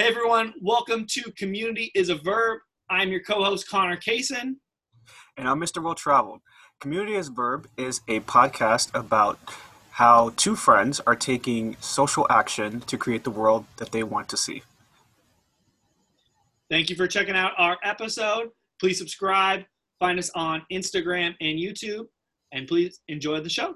Hey everyone, welcome to Community is a Verb. I'm your co-host Connor Kaysen. And I'm Mr. Well Traveled. Community is a Verb is a podcast about how two friends are taking social action to create the world that they want to see. Thank you for checking out our episode. Please subscribe, find us on Instagram and YouTube, and please enjoy the show.